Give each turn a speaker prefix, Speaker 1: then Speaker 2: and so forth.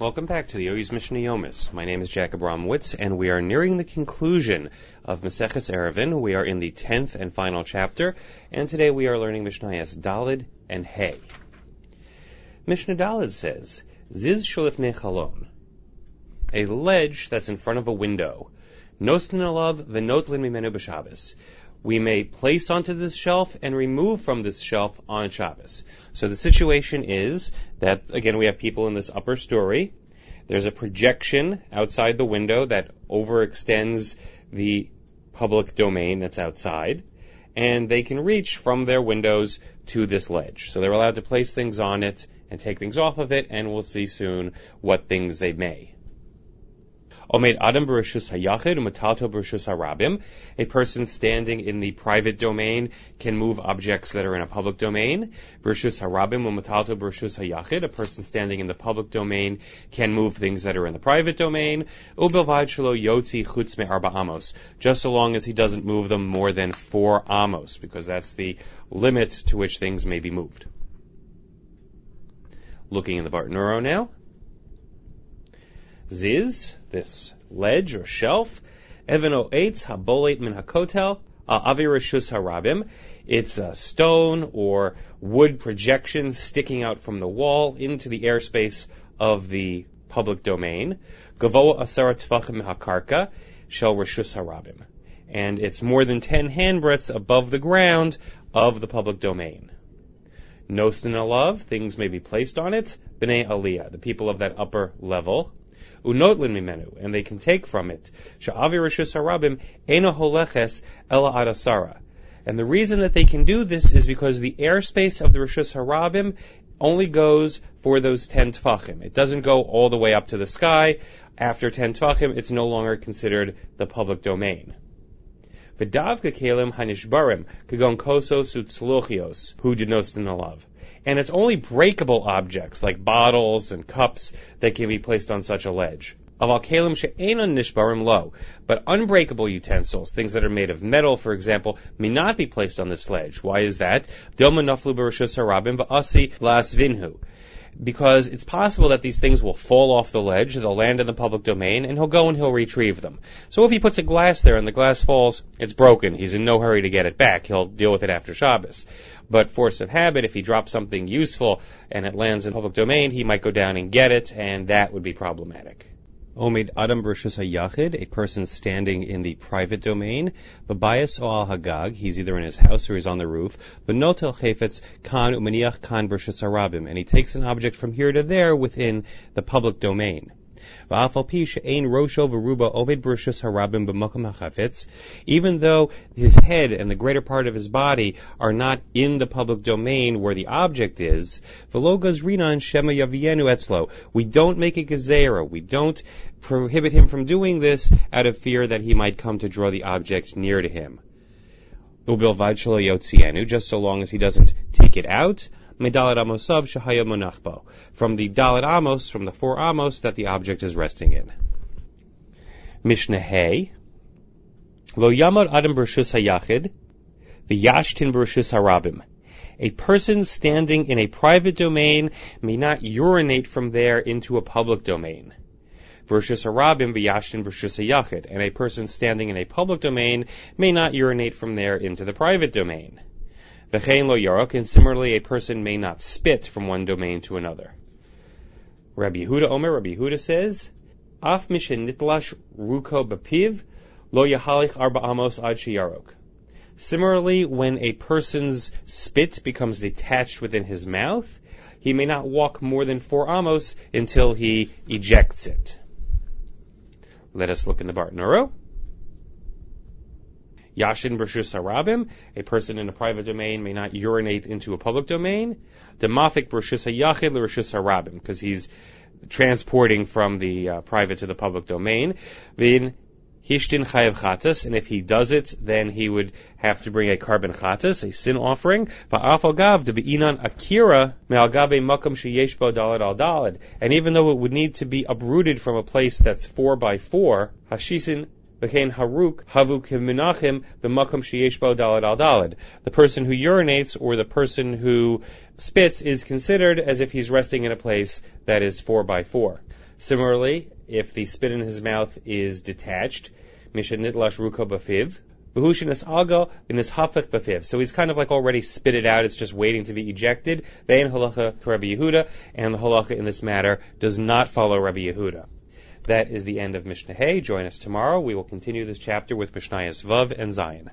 Speaker 1: Welcome back to the OU's Mishnah Yomis. My name is Jacob Abramowitz, and we are nearing the conclusion of Maseches Eruvin. We are in the tenth and final chapter, and today we are learning Mishnayos Dalid and Hay. Mishnah Dalid says, Ziz Sholifnei Chalon, a ledge that's in front of a window. Nostin alav v'notlin mimenu b'Shabbos we may place onto this shelf and remove from this shelf on Shabbos. So the situation is that, again, we have people in this upper story. There's a projection outside the window that overextends the public domain that's outside, and they can reach from their windows to this ledge. So they're allowed to place things on it and take things off of it, and we'll see soon what things they may. Omed Adam Barishus Hayachid Umatalto Barishus Harabim. A person standing in the private domain can move objects that are in a public domain. Barishus Harabim Umatalto Barishus Hayachid. A person standing in the public domain can move things that are in the private domain. Ubelvad Shalo Yotzi Chutz Me Arba Amos. Just so long as he doesn't move them more than four Amos, because that's the limit to which things may be moved. Looking in the Bartenura now. Ziz, this ledge or shelf, Evano Eitz Habolet Min Hakotel, Avirashus Harabim. It's a stone or wood projection sticking out from the wall into the airspace of the public domain. Gavoa Asara Tvachim Hakarka, Shel Rashus Harabim. And it's more than 10 handbreadths above the ground of the public domain. Nostin alav, things may be placed on it. Bnei Aliyah, the people of that upper level unotlin mimenu, and they can take from it. Harabim ela adasara. And the reason that they can do this is because the airspace of the rishus harabim only goes for those ten tfachim. It doesn't go all the way up to the sky. After ten tfachim, it's no longer considered the public domain. V'davka kelim hanishbarim kagon kosos utzluchios hu denostin alav and it's only breakable objects like bottles and cups that can be placed on such a ledge. Aval kalim she'enon nishbarim lo, but unbreakable utensils, things that are made of metal, for example, may not be placed on this ledge. Why is that? Dilma naflu harabim va'asi las vinhu because it's possible that these things will fall off the ledge, they'll land in the public domain, and he'll go and he'll retrieve them. So if he puts a glass there and the glass falls, it's broken. He's in no hurry to get it back. He'll deal with it after Shabbos. But force of habit, if he drops something useful and it lands in public domain, he might go down and get it, and that would be problematic. Omid Adam Bershus Hayachid, a person standing in the private domain. Babayas Oal Hagag, he's either in his house or he's on the roof. Benotel Chefetz Kan Umaniach Kan Bershus Harabim, and he takes an object from here to there within the public domain. Even though his head and the greater part of his body are not in the public domain where the object is, we don't make a gezerah. We don't prohibit him from doing this out of fear that he might come to draw the object near to him. Just so long as he doesn't take it out, Medalit Amosav Shahaya Monachbo, from the Dalit Amos, from the four Amos that the object is resting in. Mishnah Hay, Lo Yamod Adam Bershus Hayachid, the Yashtin Bershus Harabim. A person standing in a private domain may not urinate from there into a public domain. Bershus Harabim v'yashtin Bershus Hayachid, and a person standing in a public domain may not urinate from there into the private domain. Lo yarok, and similarly a person may not spit from one domain to another. Rabbi Yehuda Omer, Rabbi Yehuda says, Af mishen nitlash ruko bapiv, lo yahalich arba amos ad sheyarok. Similarly, when a person's spit becomes detached within his mouth, he may not walk more than four amos until he ejects it. Let us look in the Bartenura. Yashin Bershus Harabim, a person in a private domain may not urinate into a public domain. Demafik Bershus Hayachid Rishus Harabim, because he's transporting from the uh, private to the public domain. Vin Hishtin Chayav Chatas, and if he does it, then he would have to bring a carbon Chatas, a sin offering. Va'afagav de Inan Akira Me'algabe Makam Sheyeshbo Dalad Al Dalad. And even though it would need to be uprooted from a place that's four by four, Hashisin The person who urinates or the person who spits is considered as if he's resting in a place that is four by four. Similarly, if the spit in his mouth is detached, mishenitlash ruko bafiv. So he's kind of like already spit it out. It's just waiting to be ejected. Vein halacha and the halacha in this matter does not follow Rabbi Yehuda. That is the end of Mishnah Hay. Join us tomorrow. We will continue this chapter with Mishnayos Vav and Zayin.